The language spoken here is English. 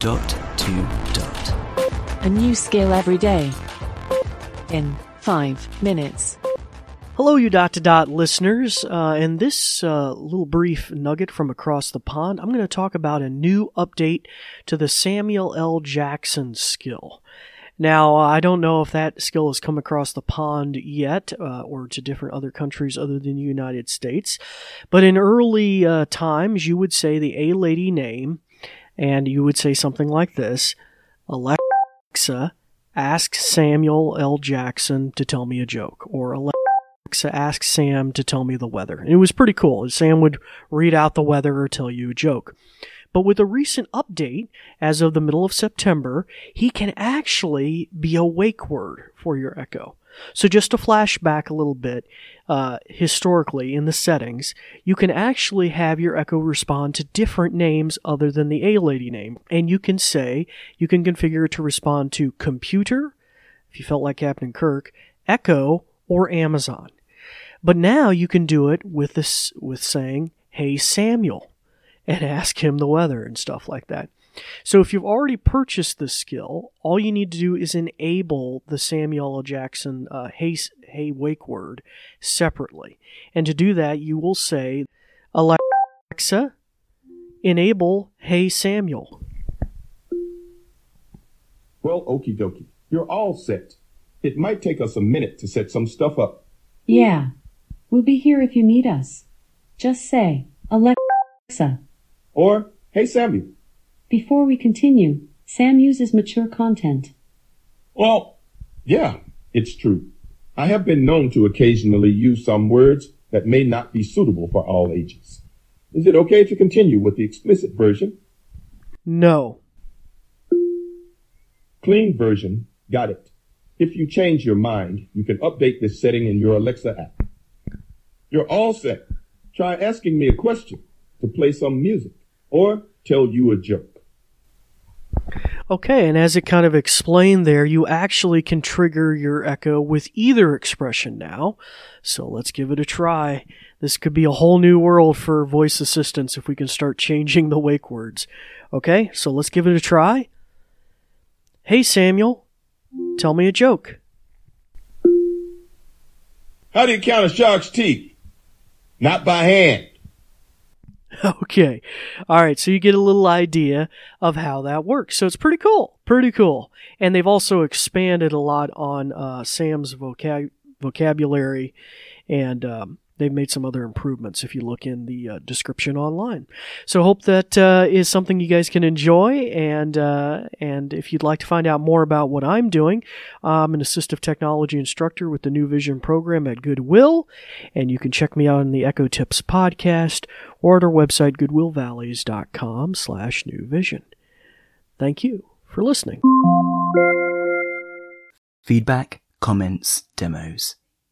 Dot to dot. A new skill every day. In five minutes. Hello, you dot to dot listeners. Uh, in this uh, little brief nugget from across the pond, I'm going to talk about a new update to the Samuel L. Jackson skill. Now, I don't know if that skill has come across the pond yet uh, or to different other countries other than the United States, but in early uh, times, you would say the A lady name and you would say something like this Alexa, ask Samuel L. Jackson to tell me a joke, or Alexa, ask Sam to tell me the weather. And it was pretty cool. Sam would read out the weather or tell you a joke. But with a recent update, as of the middle of September, he can actually be a wake word for your Echo. So just to flash back a little bit, uh, historically in the settings, you can actually have your Echo respond to different names other than the A lady name. And you can say, you can configure it to respond to computer, if you felt like Captain Kirk, Echo, or Amazon. But now you can do it with this, with saying, Hey Samuel and ask him the weather and stuff like that. So if you've already purchased this skill, all you need to do is enable the Samuel L. Jackson uh, hey, hey wake word separately. And to do that, you will say, Alexa, enable Hey Samuel. Well, okie dokie. You're all set. It might take us a minute to set some stuff up. Yeah. We'll be here if you need us. Just say, Alexa. Or, hey Samuel. Before we continue, Sam uses mature content. Well, yeah, it's true. I have been known to occasionally use some words that may not be suitable for all ages. Is it okay to continue with the explicit version? No. Clean version, got it. If you change your mind, you can update this setting in your Alexa app. You're all set. Try asking me a question to play some music or tell you a joke. Okay, and as it kind of explained there, you actually can trigger your echo with either expression now. So let's give it a try. This could be a whole new world for voice assistants if we can start changing the wake words. Okay, so let's give it a try. Hey Samuel, tell me a joke. How do you count a shark's teeth? Not by hand. Okay. All right. So you get a little idea of how that works. So it's pretty cool. Pretty cool. And they've also expanded a lot on uh, Sam's vocab- vocabulary and um, they've made some other improvements if you look in the uh, description online. So hope that uh, is something you guys can enjoy. And uh, and if you'd like to find out more about what I'm doing, I'm an assistive technology instructor with the New Vision program at Goodwill, and you can check me out on the Echo Tips podcast or at our website goodwillvalleys.com slash new vision. Thank you for listening. Feedback, comments, demos.